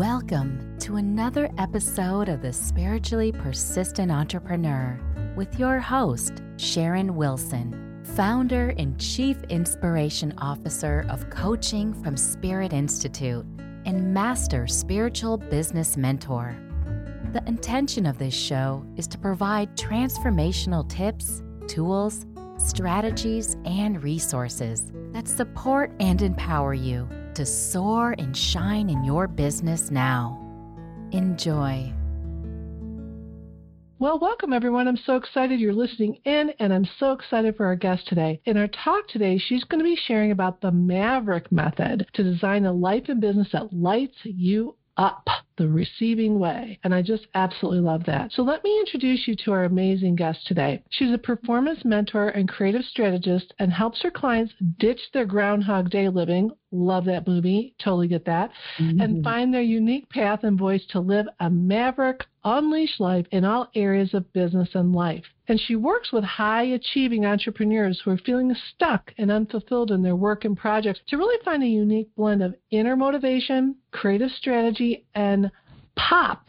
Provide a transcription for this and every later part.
Welcome to another episode of The Spiritually Persistent Entrepreneur with your host, Sharon Wilson, founder and chief inspiration officer of coaching from Spirit Institute and master spiritual business mentor. The intention of this show is to provide transformational tips, tools, strategies, and resources that support and empower you to soar and shine in your business now. Enjoy. Well, welcome everyone. I'm so excited you're listening in, and I'm so excited for our guest today. In our talk today, she's going to be sharing about the Maverick method to design a life and business that lights you up the receiving way. And I just absolutely love that. So let me introduce you to our amazing guest today. She's a performance mentor and creative strategist and helps her clients ditch their Groundhog Day living. Love that movie. Totally get that. Mm-hmm. And find their unique path and voice to live a maverick, unleashed life in all areas of business and life. And she works with high achieving entrepreneurs who are feeling stuck and unfulfilled in their work and projects to really find a unique blend of inner motivation, creative strategy, and pop.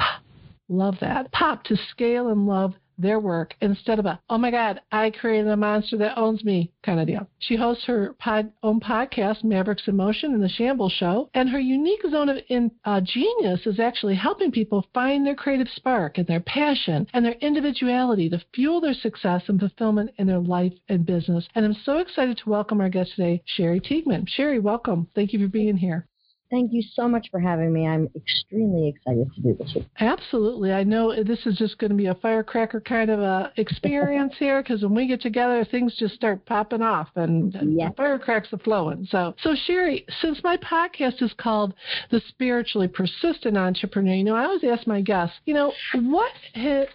Love that. Pop to scale and love their work instead of a, oh my God, I created a monster that owns me kind of deal. She hosts her pod, own podcast, Mavericks in Motion and The Shambles Show, and her unique zone of in, uh, genius is actually helping people find their creative spark and their passion and their individuality to fuel their success and fulfillment in their life and business. And I'm so excited to welcome our guest today, Shari Teigman. Shari, welcome. Thank you for being here. Thank you so much for having me. I'm extremely excited to do this. Absolutely. I know this is just going to be a firecracker kind of a experience here because when we get together, things just start popping off and yes. firecracks are flowing. So, so Shari, since my podcast is called The Spiritually Persistent Entrepreneur, you know, I always ask my guests, you know, what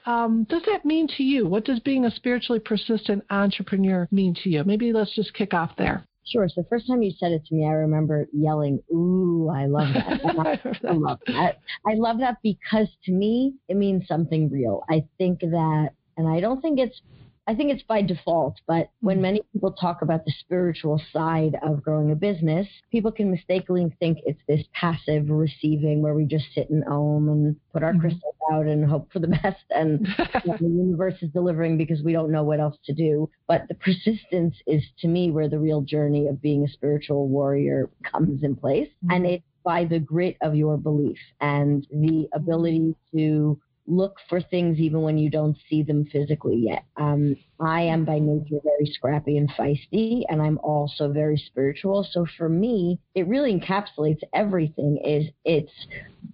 um, does that mean to you? What does being a spiritually persistent entrepreneur mean to you? Maybe let's just kick off there. Sure. So the first time you said it to me, I remember yelling, "Ooh, I love that! I, I love that! I love that because to me, it means something real. I think that, and I don't think it's I think it's by default, but when hmm. many people talk about the spiritual side of growing a business, people can mistakenly think it's this passive receiving where we just sit in ohm and put our mm-hmm. crystals out and hope for the best and the universe is delivering because we don't know what else to do. But the persistence is to me where the real journey of being a spiritual warrior comes in place. Mm-hmm. And it's by the grit of your belief and the ability to look for things even when you don't see them physically yet. Um, I am by nature very scrappy and feisty, and I'm also very spiritual. So for me, it really encapsulates everything. Is it's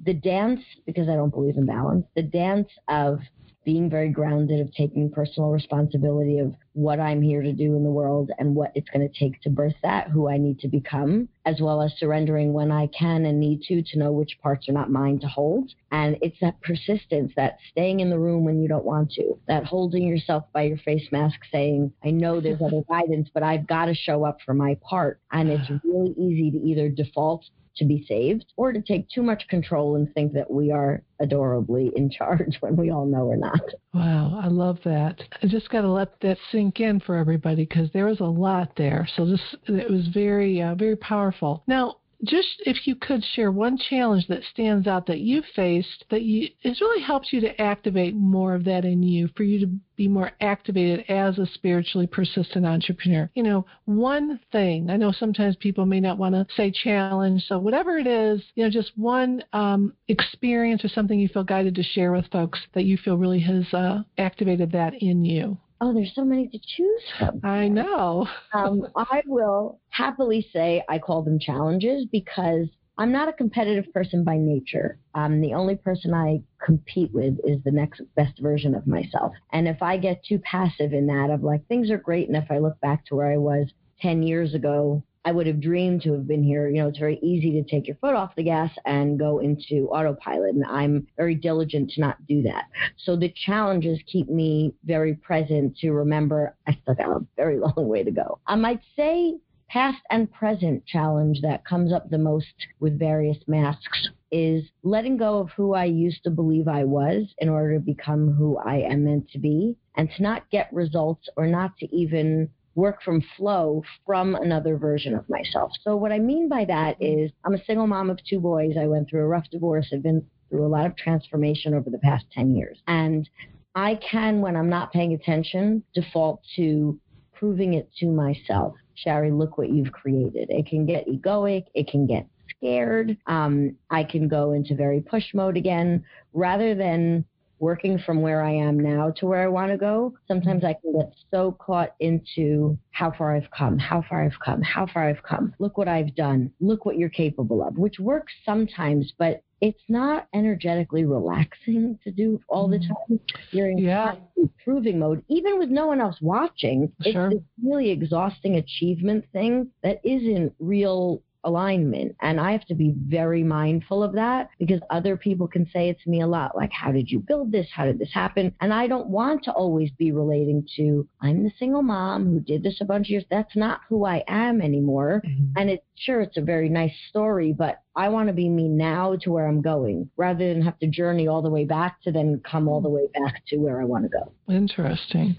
the dance because I don't believe in balance. The dance of being very grounded, of taking personal responsibility of what I'm here to do in the world and what it's going to take to birth that, who I need to become, as well as surrendering when I can and need to, to know which parts are not mine to hold. And it's that persistence, that staying in the room when you don't want to, that holding yourself by your face mask saying, I know there's other guidance, but I've got to show up for my part. And it's really easy to either default to be saved or to take too much control and think that we are adorably in charge when we all know we're not. Wow, I love that. I just got to let that sink in for everybody because there was a lot there. So this it was very uh, very powerful. Now, just if you could share one challenge that stands out that you faced that you has really helped you to activate more of that in you for you to be more activated as a spiritually persistent entrepreneur. You know one thing i know sometimes people may not want to say challenge so whatever it is you know just one um, experience or something you feel guided to share with folks that you feel really has uh, activated that in you Oh, there's so many to choose from. I know. um, I will happily say I call them challenges because I'm not a competitive person by nature. Um, the only person I compete with is the next best version of myself. And if I get too passive in that, of like, things are great. And if I look back to where I was 10 years ago, I would have dreamed to have been here. You know, it's very easy to take your foot off the gas and go into autopilot. And I'm very diligent to not do that. So the challenges keep me very present to remember I still got a very long way to go. I might say past and present challenge that comes up the most with various masks is letting go of who I used to believe I was in order to become who I am meant to be and to not get results or not to even work from flow from another version of myself. So what I mean by that is I'm a single mom of two boys. I went through a rough divorce. I've been through a lot of transformation over the past 10 years. And I can, when I'm not paying attention, default to proving it to myself. Shari, look what you've created. It can get egoic. It can get scared. Um, I can go into very push mode again rather than working from where I am now to where I want to go, sometimes I can get so caught into how far I've come, how far I've come, how far I've come. Look what I've done. Look what you're capable of, which works sometimes, but it's not energetically relaxing to do all the mm-hmm. time. You're in yeah. improving mode, even with no one else watching. Sure. It's this really exhausting achievement thing that isn't real alignment. And I have to be very mindful of that because other people can say it to me a lot like, How did you build this? How did this happen? And I don't want to always be relating to, I'm the single mom who did this a bunch of years. That's not who I am anymore. Mm-hmm. And it's sure it's a very nice story, but I want to be me now to where I'm going rather than have to journey all the way back to then come all the way back to where I want to go. Interesting.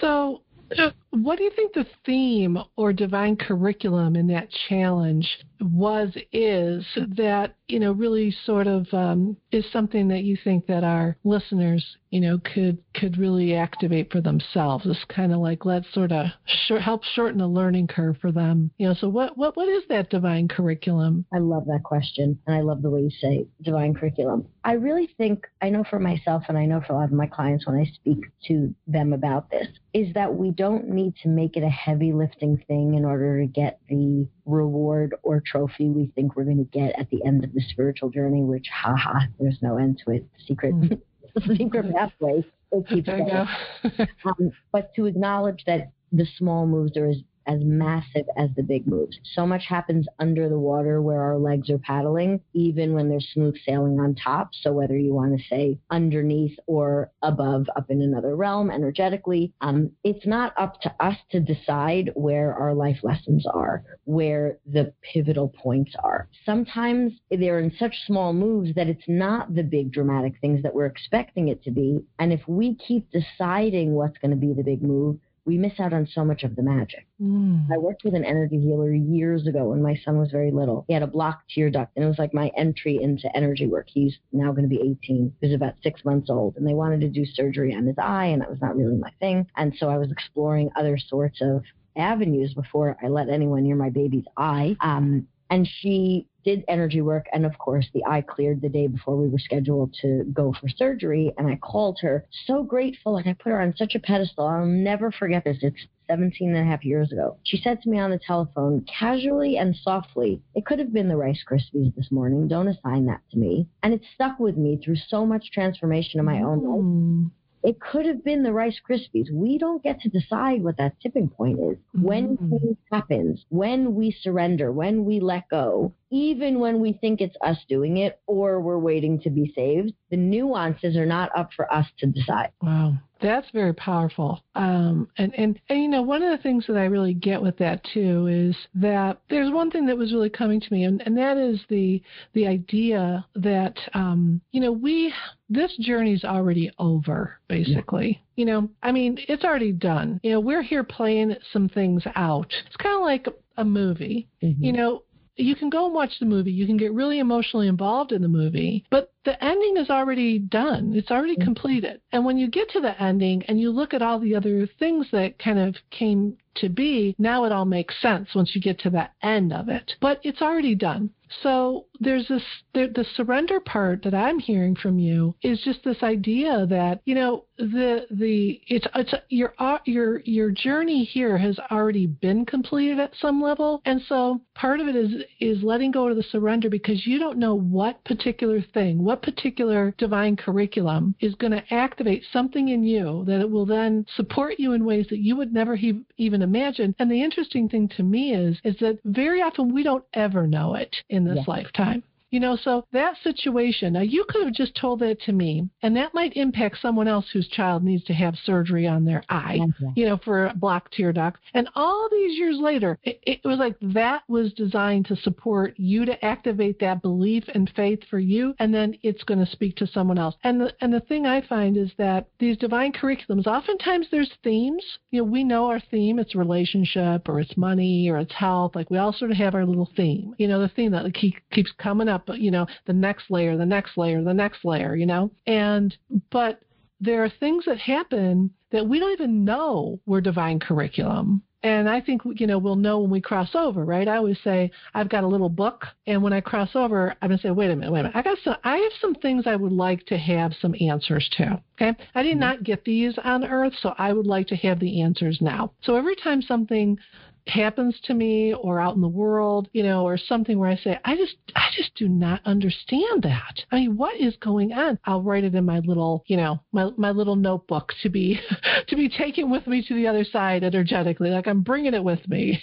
So, what do you think the theme or divine curriculum in that challenge was, is that, you know, really sort of um, is something that you think that our listeners, you know, could could really activate for themselves? It's kind of like let's sort of help shorten the learning curve for them. You know, so what, what, what is that divine curriculum? I love that question. And I love the way you say divine curriculum. I really think, I know for myself and I know for a lot of my clients when I speak to them about this, is that we don't need to make it a heavy lifting thing in order to get the reward or trophy we think we're going to get at the end of the spiritual journey, which, haha, there's no end to it. Secret, mm. secret pathway. It keeps going. um, but to acknowledge that the small moves are as as massive as the big moves. So much happens under the water where our legs are paddling, even when there's smooth sailing on top. So whether you want to say underneath or above, up in another realm energetically, um, it's not up to us to decide where our life lessons are, where the pivotal points are. Sometimes they're in such small moves that it's not the big dramatic things that we're expecting it to be. And if we keep deciding what's going to be the big move, we miss out on so much of the magic. Mm. I worked with an energy healer years ago when my son was very little. He had a blocked tear duct, and it was like my entry into energy work. He's now going to be 18. He was about six months old, and they wanted to do surgery on his eye, and that was not really my thing. And so I was exploring other sorts of avenues before I let anyone near my baby's eye. Um, and she did energy work. And of course, the eye cleared the day before we were scheduled to go for surgery. And I called her so grateful. Like I put her on such a pedestal. I'll never forget this. It's 17 and a half years ago. She said to me on the telephone, casually and softly, It could have been the Rice Krispies this morning. Don't assign that to me. And it stuck with me through so much transformation in my own life. Hmm. It could have been the Rice Krispies. We don't get to decide what that tipping point is. Mm-hmm. When change happens, when we surrender, when we let go, even when we think it's us doing it or we're waiting to be saved, the nuances are not up for us to decide. Wow. That's very powerful. Um, and, and, and, you know, one of the things that I really get with that too is that there's one thing that was really coming to me, and, and that is the, the idea that, um, you know, we, this journey's already over, basically. Yeah. You know, I mean, it's already done. You know, we're here playing some things out. It's kind of like a movie. Mm-hmm. You know, you can go and watch the movie. You can get really emotionally involved in the movie, but the ending is already done. It's already mm-hmm. completed. And when you get to the ending and you look at all the other things that kind of came to be, now it all makes sense once you get to the end of it. But it's already done. So there's this the, the surrender part that I'm hearing from you is just this idea that you know the the it's it's your uh, your your journey here has already been completed at some level, and so part of it is is letting go of the surrender because you don't know what particular thing, what particular divine curriculum is going to activate something in you that it will then support you in ways that you would never he, even imagine. And the interesting thing to me is is that very often we don't ever know it in this lifetime. You know, so that situation, now you could have just told that to me, and that might impact someone else whose child needs to have surgery on their eye, okay. you know, for a blocked tear duct. And all these years later, it, it was like that was designed to support you to activate that belief and faith for you, and then it's going to speak to someone else. And the, and the thing I find is that these divine curriculums, oftentimes there's themes. You know, we know our theme, it's relationship or it's money or it's health. Like we all sort of have our little theme, you know, the theme that keep, keeps coming up, you know, the next layer, the next layer, the next layer, you know? And, but there are things that happen that we don't even know were divine curriculum. And I think, you know, we'll know when we cross over, right? I always say, I've got a little book, and when I cross over, I'm going to say, wait a minute, wait a minute. I got some, I have some things I would like to have some answers to. Okay. I did mm-hmm. not get these on earth, so I would like to have the answers now. So every time something happens to me or out in the world, you know, or something where I say, I just, I just do not understand that. I mean, what is going on? I'll write it in my little, you know, my, my little notebook to be, to be taken with me to the other side energetically. Like I'm bringing it with me.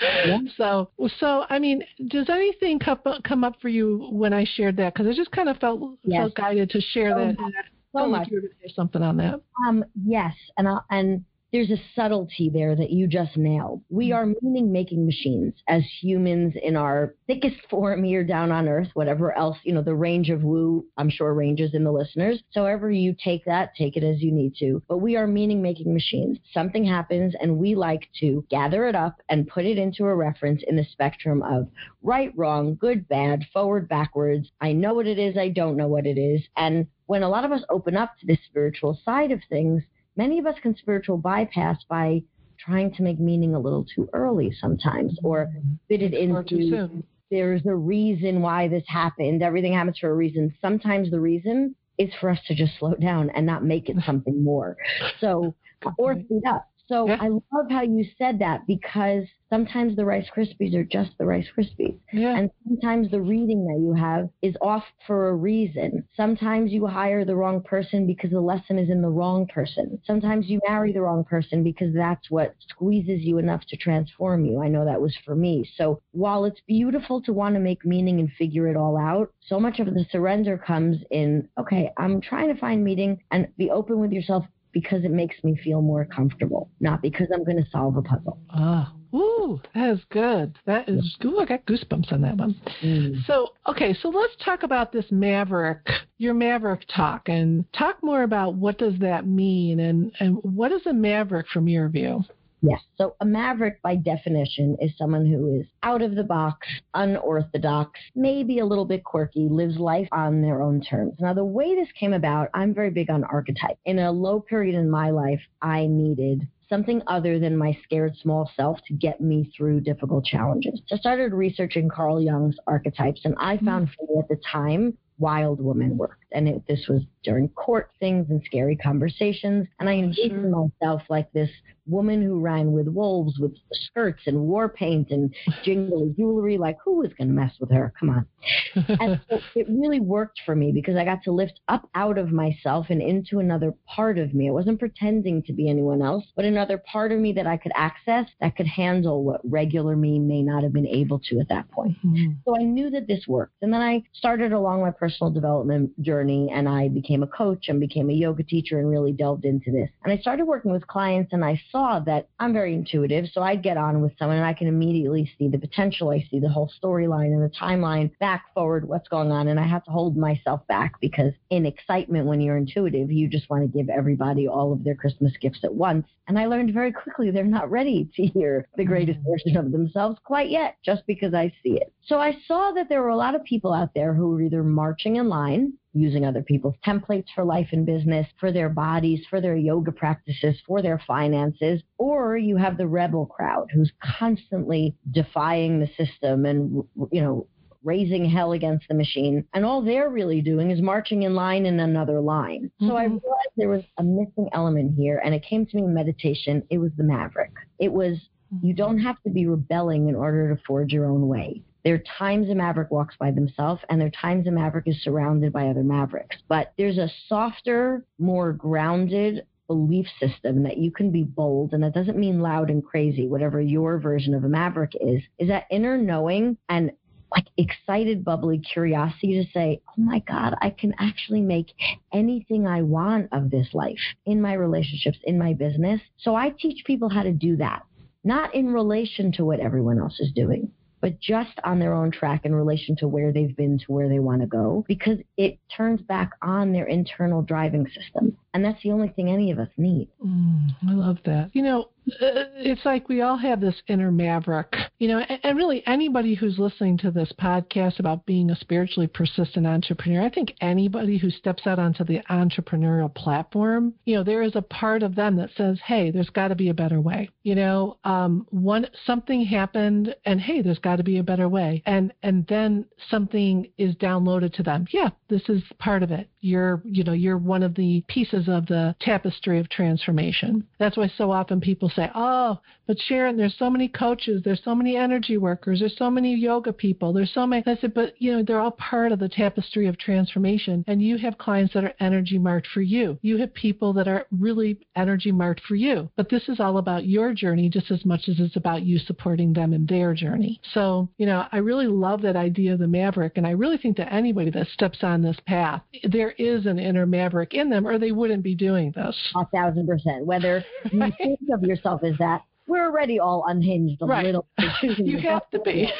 yeah. So, so, I mean, does anything come, come up for you when I shared that? Cause I just kind of felt, yes. felt guided to share so that. Much. So much. You to say something on that. Um, yes. And I'll, and there's a subtlety there that you just nailed. We mm-hmm. are meaning making machines as humans in our thickest form here down on earth, whatever else, you know, the range of woo, I'm sure ranges in the listeners. So however you take that, take it as you need to. But we are meaning making machines. Something happens and we like to gather it up and put it into a reference in the spectrum of right, wrong, good, bad, forward, backwards. I know what it is. I don't know what it is. And when a lot of us open up to this spiritual side of things, many of us can spiritual bypass by trying to make meaning a little too early sometimes or fit it into there's a reason why this happened. Everything happens for a reason. Sometimes the reason is for us to just slow down and not make it something more. So, or speed up. So yeah. I love how you said that because sometimes the Rice Krispies are just the Rice Krispies. Yeah. And sometimes the reading that you have is off for a reason. Sometimes you hire the wrong person because the lesson is in the wrong person. Sometimes you marry the wrong person because that's what squeezes you enough to transform you. I know that was for me. So while it's beautiful to want to make meaning and figure it all out, so much of the surrender comes in, okay, I'm trying to find meaning and be open with yourself because it makes me feel more comfortable, not because I'm going to solve a puzzle. Ah, ooh, that is good. That is, ooh, I got goosebumps on that one. Mm. So, okay, so let's talk about this maverick, your maverick talk, and talk more about what does that mean, and and what is a maverick from your view? Yes. So a maverick, by definition, is someone who is out of the box, unorthodox, maybe a little bit quirky, lives life on their own terms. Now, the way this came about, I'm very big on archetype. In a low period in my life, I needed something other than my scared small self to get me through difficult challenges. So I started researching Carl Jung's archetypes, and I mm-hmm. found for me at the time wild woman worked. And it, this was during court things and scary conversations. And I envisioned sure. myself like this woman who ran with wolves with skirts and war paint and jingly jewelry. Like, who was going to mess with her? Come on. and so it really worked for me because I got to lift up out of myself and into another part of me. I wasn't pretending to be anyone else, but another part of me that I could access that could handle what regular me may not have been able to at that point. Mm-hmm. So I knew that this worked. And then I started along my personal development journey and I became a coach and became a yoga teacher and really delved into this. And I started working with clients and I saw that I'm very intuitive. So I'd get on with someone and I can immediately see the potential. I see the whole storyline and the timeline back, forward, what's going on. And I have to hold myself back because in excitement, when you're intuitive, you just want to give everybody all of their Christmas gifts at once. And I learned very quickly they're not ready to hear the greatest mm-hmm. version of themselves quite yet, just because I see it. So I saw that there were a lot of people out there who were either marching in line using other people's templates for life and business, for their bodies, for their yoga practices, for their finances, or you have the rebel crowd who's constantly defying the system and, you know, raising hell against the machine. And all they're really doing is marching in line in another line. Mm-hmm. So I mm-hmm. realized there was a missing element here. And it came to me in meditation. It was the maverick. It was, you don't have to be rebelling in order to forge your own way. There are times a maverick walks by themselves, and there are times a maverick is surrounded by other mavericks. But there's a softer, more grounded belief system that you can be bold, and that doesn't mean loud and crazy, whatever your version of a maverick is, is that inner knowing and like excited, bubbly curiosity to say, oh my God, I can actually make anything I want of this life in my relationships, in my business. So I teach people how to do that, not in relation to what everyone else is doing, but just on their own track in relation to where they've been to where they want to go because it turns back on their internal driving system. And that's the only thing any of us need. Mm, I love that. You know, uh, it's like we all have this inner maverick, you know, and, really anybody who's listening to this podcast about being a spiritually persistent entrepreneur, I think anybody who steps out onto the entrepreneurial platform, you know, there is a part of them that says, hey, there's got to be a better way. You know, um, one something happened, and hey, there's got to be a better way, and and then something is downloaded to them. Yeah, this is part of it. You're, you know, you're one of the pieces of the tapestry of transformation. That's why so often people say, oh, but Sharon, there's so many coaches, there's so many energy workers, there's so many yoga people, there's so many. I said, but, you know, they're all part of the tapestry of transformation. And you have clients that are energy marked for you. You have people that are really energy marked for you. But this is all about your journey just as much as it's about you supporting them in their journey. So, you know, I really love that idea of the maverick. And I really think that anybody that steps on this path, there is an inner maverick in them or they wouldn't be doing this. A thousand percent. Whether you think of yourself as that, we're already all unhinged a right. little. you have to be.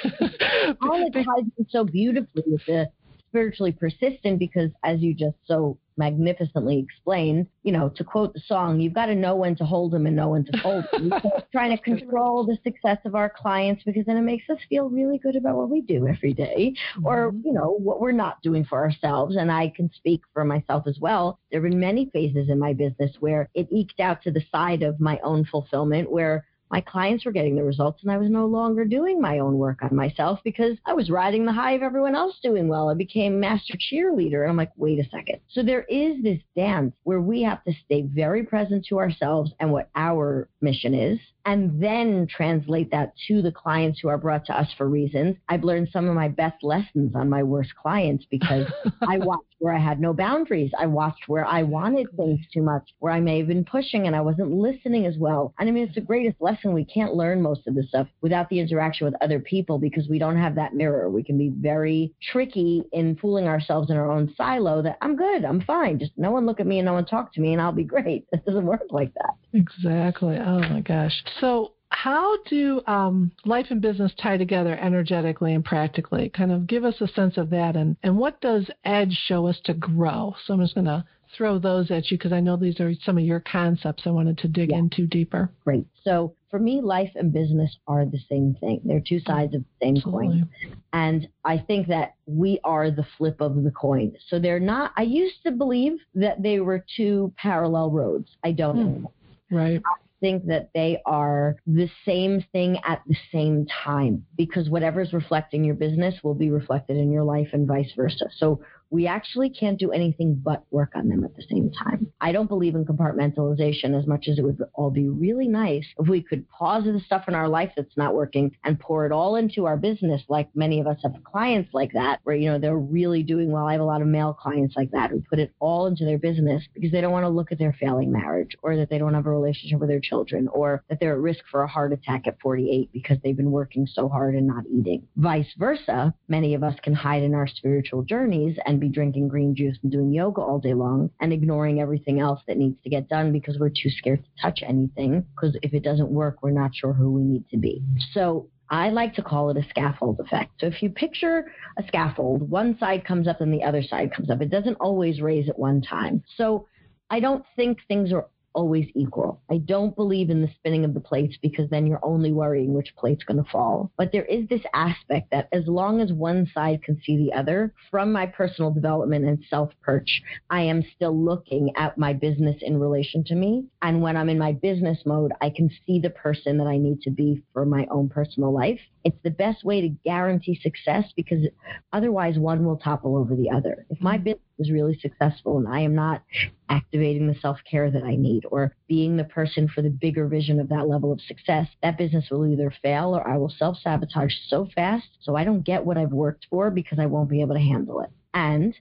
all it ties in so beautifully with the spiritually persistent because, as you just so magnificently explained, you know, to quote the song, you've got to know when to hold them and know when to fold them. trying to control the success of our clients because then it makes us feel really good about what we do every day mm-hmm. or, you know, what we're not doing for ourselves. And I can speak for myself as well. There have been many phases in my business where it eked out to the side of my own fulfillment where my clients were getting the results and I was no longer doing my own work on myself because I was riding the high of everyone else doing well. I became master cheerleader. And I'm like, wait a second. So there is this dance where we have to stay very present to ourselves and what our mission is and then translate that to the clients who are brought to us for reasons. I've learned some of my best lessons on my worst clients because I watched where I had no boundaries. I watched where I wanted things too much, where I may have been pushing and I wasn't listening as well. And I mean, it's the greatest lesson. We can't learn most of this stuff without the interaction with other people because we don't have that mirror. We can be very tricky in fooling ourselves in our own silo that I'm good, I'm fine. Just no one look at me and no one talk to me and I'll be great. It doesn't work like that. Exactly. Oh my gosh. So, how do um, life and business tie together energetically and practically? Kind of give us a sense of that, and and what does Edge show us to grow? So I'm just going to throw those at you because I know these are some of your concepts I wanted to dig yeah. into deeper. Great. So for me, life and business are the same thing. They're two sides of the same Absolutely. coin. And I think that we are the flip of the coin. So they're not, I used to believe that they were two parallel roads. I don't hmm. Anymore. I think that they are the same thing at the same time because whatever's reflecting your business will be reflected in your life and vice versa. So we actually can't do anything but work on them at the same time. I don't believe in compartmentalization as much as it would all be really nice if we could pause the stuff in our life that's not working and pour it all into our business, like many of us have clients like that, where, you know, they're really doing well. I have a lot of male clients like that who put it all into their business because they don't want to look at their failing marriage or that they don't have a relationship with their children or that they're at risk for a heart attack at 48 because they've been working so hard and not eating. Vice versa, many of us can hide in our spiritual journeys and be drinking green juice and doing yoga all day long and ignoring everything else that needs to get done because we're too scared to touch anything. Because if it doesn't work, we're not sure who we need to be. So I like to call it a scaffold effect. So if you picture a scaffold, one side comes up and the other side comes up. It doesn't always raise at one time. So I don't think things are always equal. I don't believe in the spinning of the plates because then you're only worrying which plate's going to fall. But there is this aspect that as long as one side can see the other, from my personal development and self perch, I am still looking at my business in relation to me. And when I'm in my business mode, I can see the person that I need to be for my own personal life. It's the best way to guarantee success because otherwise one will topple over the other. If my mm-hmm. business is really successful and I am not activating the self care that I need or being the person for the bigger vision of that level of success, that business will either fail or I will self sabotage so fast so I don't get what I've worked for because I won't be able to handle it. And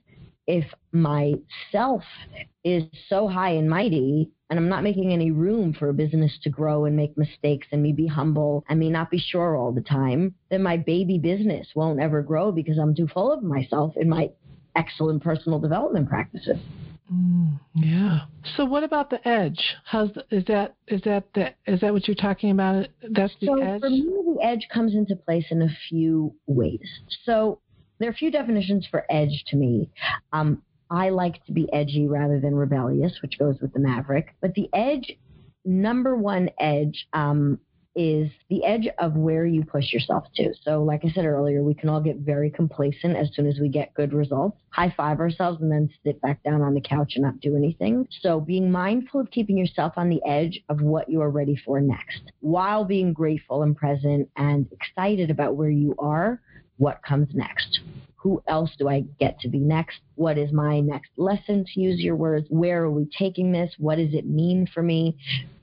if my self is so high and mighty and I'm not making any room for a business to grow and make mistakes and me be humble and me not be sure all the time, then my baby business won't ever grow because I'm too full of myself in my excellent personal development practices. Mm, yeah. So what about the edge? How's the, is that is that the, is that what you're talking about? That's the so edge. for me, the edge comes into place in a few ways. So there are a few definitions for edge to me. Um, I like to be edgy rather than rebellious, which goes with the Maverick. But the edge, number one edge, um, is the edge of where you push yourself to. So, like I said earlier, we can all get very complacent as soon as we get good results, high five ourselves, and then sit back down on the couch and not do anything. So, being mindful of keeping yourself on the edge of what you are ready for next, while being grateful and present and excited about where you are, what comes next who else do I get to be next? What is my next lesson, to use your words? Where are we taking this? What does it mean for me?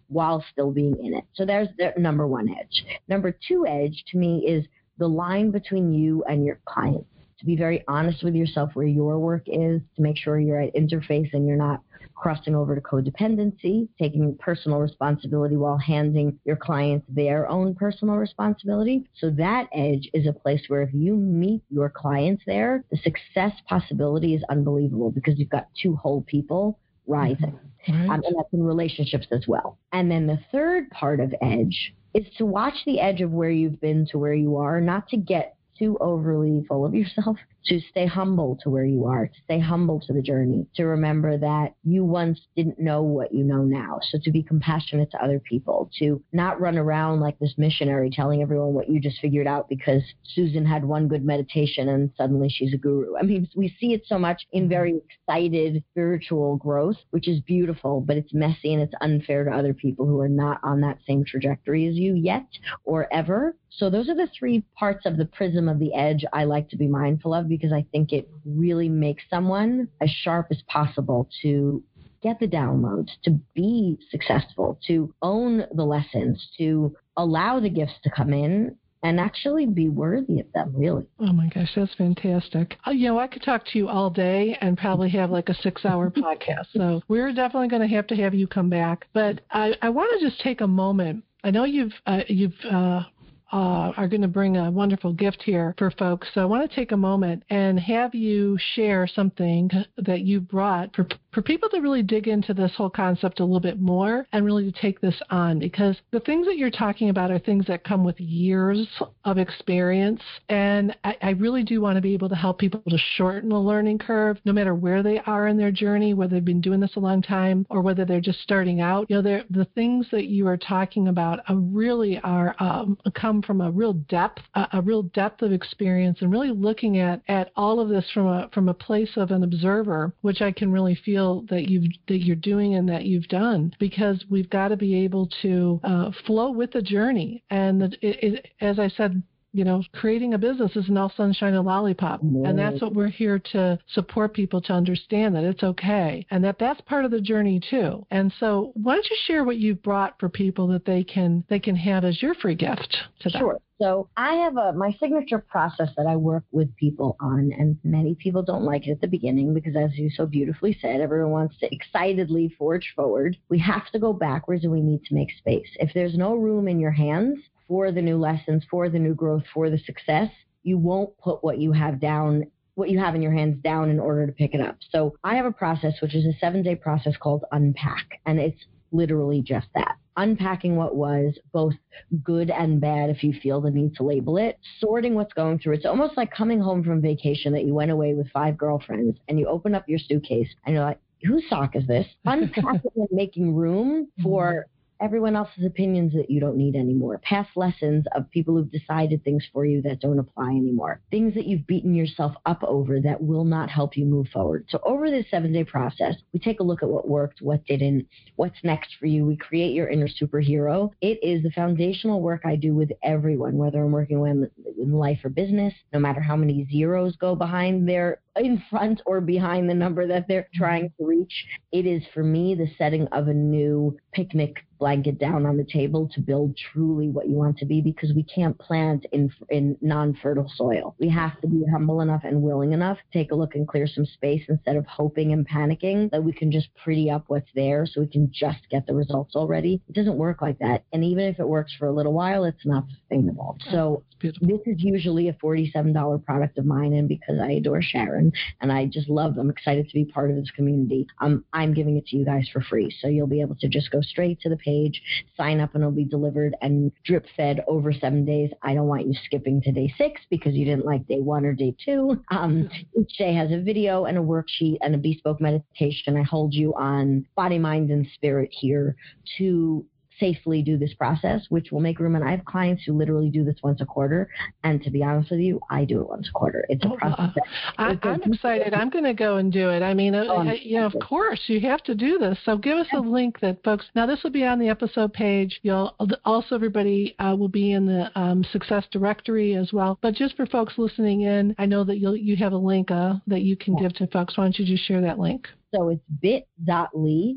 While still being in it. So there's the number one edge. Number two edge to me is the line between you and your client. To be very honest with yourself where your work is, to make sure you're at interface and you're not crossing over to codependency, taking personal responsibility while handing your clients their own personal responsibility. So that edge is a place where if you meet your clients there, the success possibility is unbelievable because you've got two whole people rising. Right. Um, and that's in relationships as well. And then the third part of edge is to watch the edge of where you've been to where you are, not to get too overly full of yourself, to stay humble to where you are, to stay humble to the journey, to remember that you once didn't know what you know now. So to be compassionate to other people, to not run around like this missionary telling everyone what you just figured out because Susan had one good meditation and suddenly she's a guru. I mean, we see it so much in mm-hmm. very excited spiritual growth, which is beautiful, but it's messy and it's unfair to other people who are not on that same trajectory as you yet or ever. So those are the three parts of the prism of the edge I like to be mindful of because I think it really makes someone as sharp as possible to get the downloads, to be successful, to own the lessons, to allow the gifts to come in and actually be worthy of them, really. Oh my gosh, that's fantastic. Uh, you know, I could talk to you all day and probably have like a six hour podcast. So we're definitely going to have to have you come back. But I, I want to just take a moment. I know you've uh, you've uh, uh, are going to bring a wonderful gift here for folks. So I want to take a moment and have you share something that you brought for, for people to really dig into this whole concept a little bit more and really to take this on because the things that you're talking about are things that come with years of experience. And I, I really do want to be able to help people to shorten the learning curve, no matter where they are in their journey, whether they've been doing this a long time or whether they're just starting out. You know, the things that you are talking about really are um, come come from a real depth, a, a real depth of experience, and really looking at at all of this from a from a place of an observer, which I can really feel that you've that you're doing and that you've done, because we've got to be able to uh, flow with the journey. And it, it, as I said you know, creating a business isn't all sunshine and lollipop. And that's what we're here to support people to understand that it's okay and that that's part of the journey too. And so why don't you share what you've brought for people that they can they can have as your free gift to them? Sure. So I have a my signature process that I work with people on, and many people don't like it at the beginning because, as you so beautifully said, everyone wants to excitedly forge forward. We have to go backwards, and we need to make space. If there's no room in your hands, for the new lessons, for the new growth, for the success, you won't put what you have down, what you have in your hands down in order to pick it up. So I have a process, which is a seven day process called Unpack. And it's literally just that unpacking what was both good and bad if you feel the need to label it, sorting what's going through. It's almost like coming home from vacation that you went away with five girlfriends and you open up your suitcase and you're like, whose sock is this? Unpacking and making room for everyone else's opinions that you don't need anymore, past lessons of people who've decided things for you that don't apply anymore, things that you've beaten yourself up over that will not help you move forward. So, over this seven day process, we take a look at what worked, what didn't, what's next for you. We create your inner superhero. It is the foundational work I do with everyone, whether I'm working with in life or business, no matter how many zeros go behind their in front or behind the number that they're mm-hmm. trying to reach. It is for me the setting of a new picnic blanket down on the table to build truly what you want to be because we can't plant in in non-fertile soil. We have to be humble enough and willing enough to take a look and clear some space instead of hoping and panicking that we can just pretty up what's there so we can just get the results already. It doesn't work like that. And even if it works for a little while, it's not sustainable. So this is usually a $47 product of mine and because I adore Sharon and I just love I'm excited to be part of this community. Um, I'm giving it to you guys for free. So you'll be able to just go straight to the page, sign up, and it'll be delivered and drip fed over seven days. I don't want you skipping to day six because you didn't like day one or day two. Um, each day has a video and a worksheet and a bespoke meditation. I hold you on body, mind, and spirit here to safely do this process, which will make room. And I have clients who literally do this once a quarter. And to be honest with you, I do it once a quarter. It's a oh, process. I, am excited. I'm going to go and do it. I mean, uh, oh, I, you know, of course, you have to do this. So give us a link that folks. Now, this will be on the episode page. You'll also everybody uh, will be in the um, success directory as well. But just for folks listening in, I know that you'll you have a link uh, that you can give to folks. Why don't you just share that link? So it's bit.ly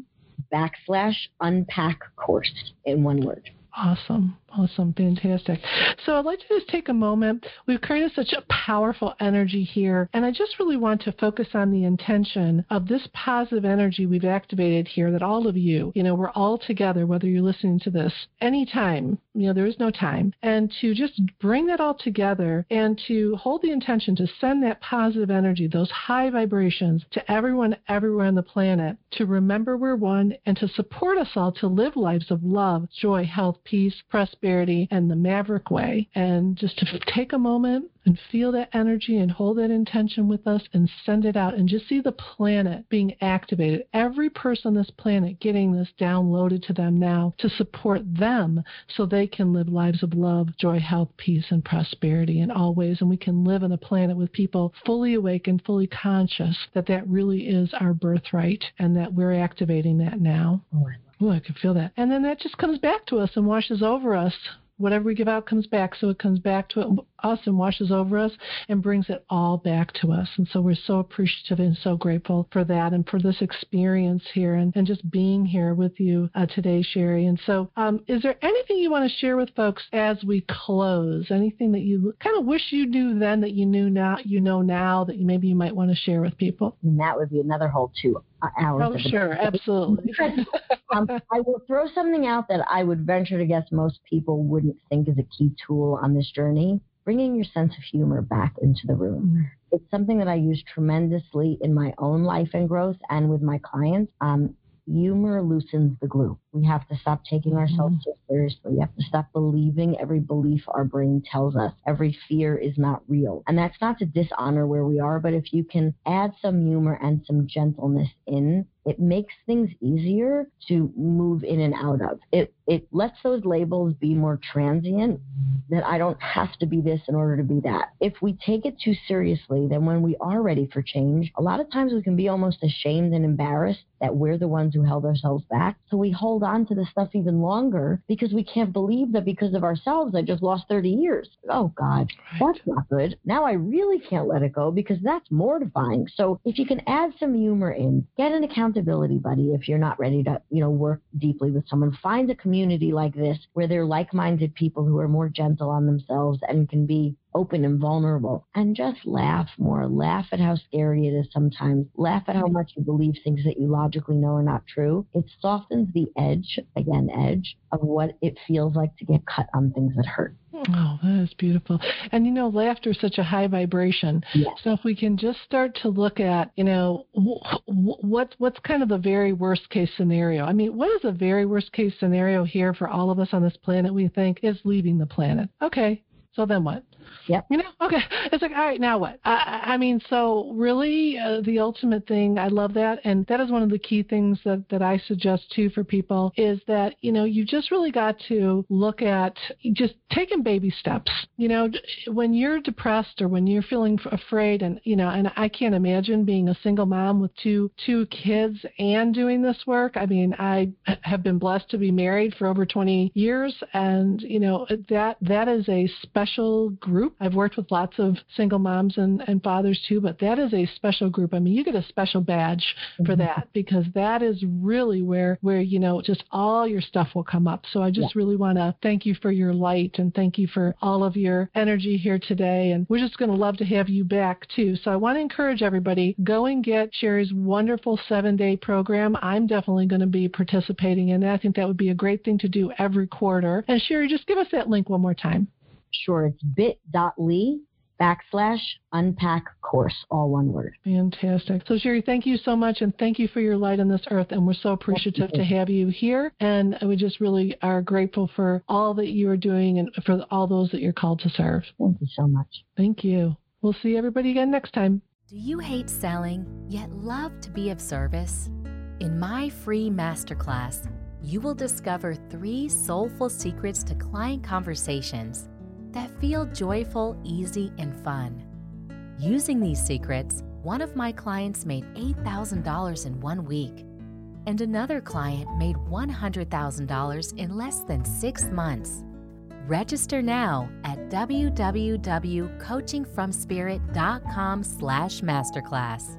backslash unpack course in one word. Awesome. Awesome. Fantastic. So I'd like to just take a moment. We've created such a powerful energy here, and I just really want to focus on the intention of this positive energy we've activated here that all of you, you know, we're all together, whether you're listening to this anytime, you know, there is no time, and to just bring that all together and to hold the intention to send that positive energy, those high vibrations to everyone everywhere on the planet to remember we're one and to support us all to live lives of love, joy, health, peace, prosperity, and the maverick way. And just to take a moment and feel that energy and hold that intention with us and send it out and just see the planet being activated. Every person on this planet getting this downloaded to them now to support them so they can live lives of love, joy, health, peace, and prosperity in all ways. And we can live on a planet with people fully awake and fully conscious that that really is our birthright and that we're activating that now. Oh, I can feel that. And then that just comes back to us and washes over us whatever we give out comes back. So it comes back to us and washes over us and brings it all back to us. And so we're so appreciative and so grateful for that and for this experience here and, and just being here with you uh, today, Shari. And so, um, is there anything you want to share with folks as we close? Anything that you kind of wish you knew then that you knew now, you know now that you, maybe you might want to share with people? And that would be another whole two hours. Oh, sure, absolutely. um, I will throw something out that I would venture to guess most people wouldn't think is a key tool on this journey. Bringing your sense of humor back into the room. Mm-hmm. It's something that I use tremendously in my own life and growth and with my clients. Um, humor loosens the glue. We have to stop taking ourselves mm-hmm. so seriously. We have to stop believing every belief our brain tells us. Every fear is not real. And that's not to dishonor where we are, but if you can add some humor and some gentleness in, it makes things easier to move in and out of. It it lets those labels be more transient that I don't have to be this in order to be that. If we take it too seriously, then when we are ready for change, a lot of times we can be almost ashamed and embarrassed that we're the ones who held ourselves back. So we hold on to the stuff even longer because we can't believe that because of ourselves I just lost 30 years. Oh God, right. that's not good. Now I really can't let it go because that's mortifying. So if you can add some humor in, get an accountability buddy if you're not ready to, you know, work deeply with someone, find a community like this where they're like minded people who are more gentle on themselves and can be open and vulnerable and just laugh more. Laugh at how scary it is sometimes. Laugh at how much you believe things that you logically know are not true. It softens the edge, again, edge, of what it feels like to get cut on things that hurt. Hmm. Oh, that is beautiful. And you know, laughter is such a high vibration. Yes. So if we can just start to look at, you know, what what's kind of the very worst case scenario? I mean, what is the very worst case scenario here for all of us on this planet? We think is leaving the planet. Okay, so then what? Yeah. You know, okay. It's like, all right, now what? I, I mean, so really, uh, the ultimate thing, I love that, and that is one of the key things that that I suggest too for people is that you know you just really got to look at just taking baby steps. You know, when you're depressed or when you're feeling afraid, and you know, and I can't imagine being a single mom with two two kids and doing this work. I mean, I have been blessed to be married for over 20 years, and you know that that is a special special group. I've worked with lots of single moms and, and fathers too, but that is a special group. I mean, you get a special badge for mm-hmm. that because that is really where, where, you know, just all your stuff will come up. So I just yeah. really want to thank you for your light and thank you for all of your energy here today. And we're just going to love to have you back too. So I want to encourage everybody, go and get Shari's wonderful seven day program. I'm definitely going to be participating in that. I think that would be a great thing to do every quarter. And Shari, just give us that link one more time. Sure. It's bit.ly backslash unpack course, all one word. Fantastic. So, Shari, thank you so much, and thank you for your light on this earth. And we're so appreciative to have you here. And we just really are grateful for all that you are doing and for all those that you're called to serve. Thank you so much. Thank you. We'll see everybody again next time. Do you hate selling, yet love to be of service? In my free masterclass, you will discover three soulful secrets to client conversations that feel joyful, easy, and fun. Using these secrets, one of my clients made $8,000 in one week, and another client made $100,000 in less than six months. Register now at www.coachingfromspirit.com slash masterclass.